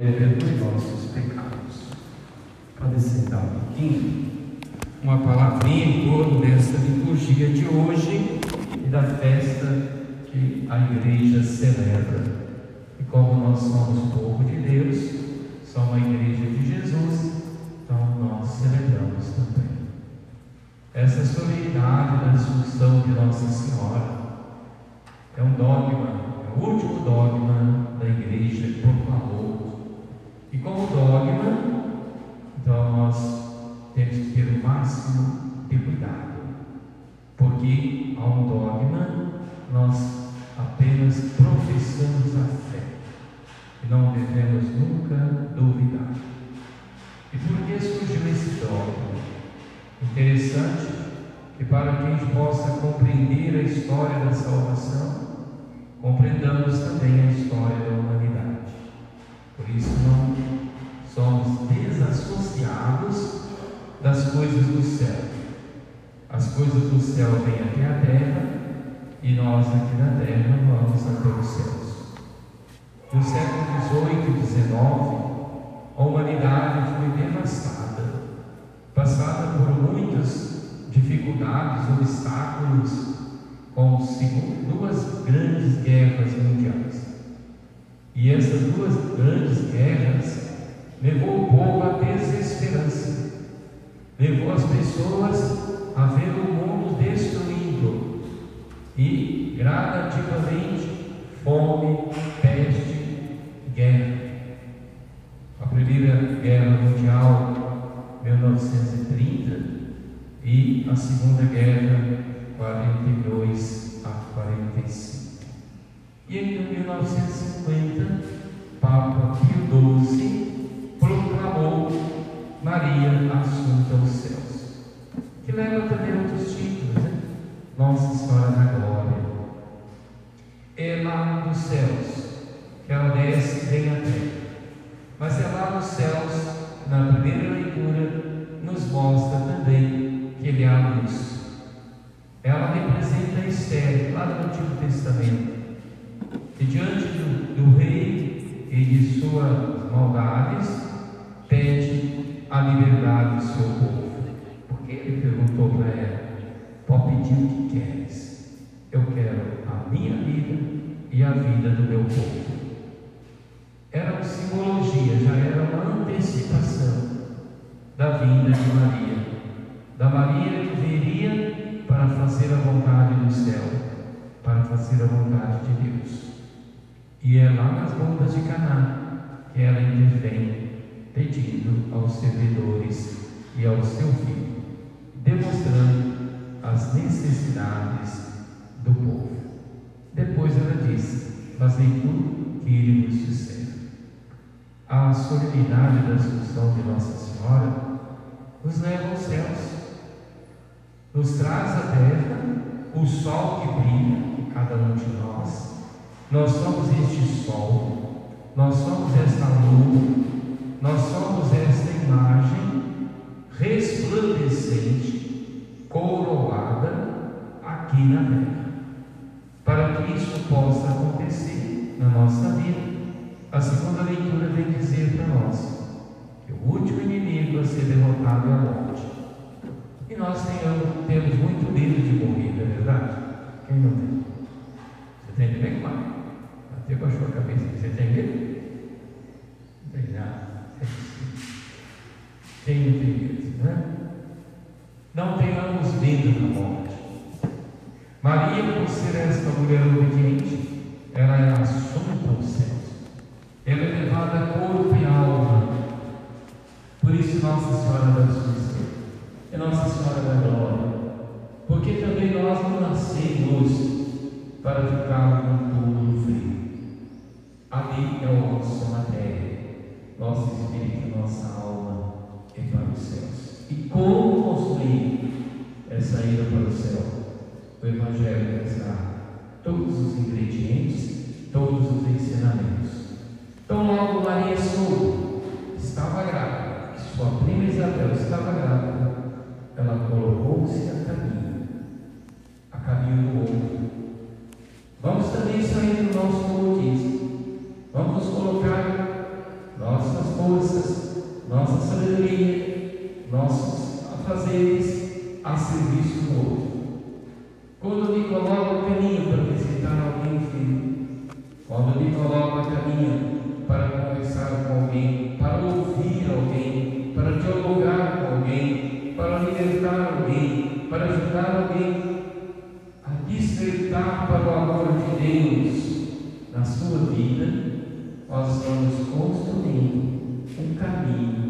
perdoe nossos pecados. Pode sentar um pouquinho. Uma palavrinha em torno dessa liturgia de hoje e da festa que a igreja celebra. E como nós somos povo de Deus, somos a igreja de Jesus, então nós celebramos também. Essa solenidade da Assunção de Nossa Senhora é um dogma, é o último dogma da igreja que proclamou. E como dogma, então nós temos que ter o máximo de cuidado, porque ao um dogma nós apenas professamos a fé e não devemos nunca duvidar. E por que surgiu esse dogma? Interessante que para que a gente possa compreender a história da salvação, compreendamos também a história da humanidade. Coisas do céu. As coisas do céu vêm até a terra e nós aqui na terra vamos até os céus. No século XVIII e XIX, a humanidade foi devastada, passada por muitas dificuldades, obstáculos, com duas grandes guerras mundiais. E essas duas grandes guerras levou o povo à desesperança, levou as pessoas a ver o mundo destruído e gradativamente fome, peste, guerra. A primeira guerra mundial, 1930, e a segunda guerra 42 a 45. E em 1950, Papa Pio XII Maria Assunta aos céus, que leva também outros títulos, né? Nossa Senhora da Glória. É lá nos céus que ela desce e vem à terra. Mas é lá nos céus, na primeira leitura, nos mostra também que Ele é a luz ela representa Esther, lá no Antigo Testamento, que diante do, do rei e de suas maldades, e a vida do meu povo. Era uma simbologia, já era uma antecipação da vinda de Maria, da Maria que viria para fazer a vontade do céu, para fazer a vontade de Deus. E é lá nas bodas de Caná que ela intervém, pedindo aos servidores e ao seu filho, demonstrando as necessidades do povo. Depois ela diz: Fazei tudo que ele vos disser. A solenidade da Assunção de Nossa Senhora nos leva aos céus nos traz à terra o sol que brilha em cada um de nós. Nós somos este sol, nós somos esta lua, nós somos esta imagem resplandecente, coroada aqui na terra. Que isso possa acontecer na nossa vida, a segunda leitura vem dizer para nós que o último inimigo a ser derrotado é a morte e nós temos muito medo de morrer, não é verdade? Quem não tem? Você tem também, pai? Até baixou a cabeça. Você tem medo? Não tem nada. Não tem medo, né? Não tenhamos medo da morte. Maria, por ser esta mulher obediente, ela é assunta aos céus. Ela é levada corpo e alma. Por isso, Nossa Senhora da Assunção é Nossa Senhora da Glória, porque também nós não nascemos para ficar no túmulo frio. Ali é o nosso matéria, nosso espírito, nossa alma é para os céus. E como construir essa ida para o céu? O Evangelho dá todos os ingredientes, todos os ensinamentos. Então, logo Maria soube, estava grávida, sua prima Isabel estava grávida ela colocou-se a caminho, a caminho do outro. Vamos também sair do nosso comodismo. Vamos colocar, nós sabedoria, nossos afazeres a serviço do outro. Quando me coloco a caminho para visitar alguém, quando me coloco a caminho para conversar com alguém, para ouvir alguém, para dialogar com alguém, para libertar alguém, para ajudar alguém a despertar para o amor de Deus na sua vida, nós vamos construindo um caminho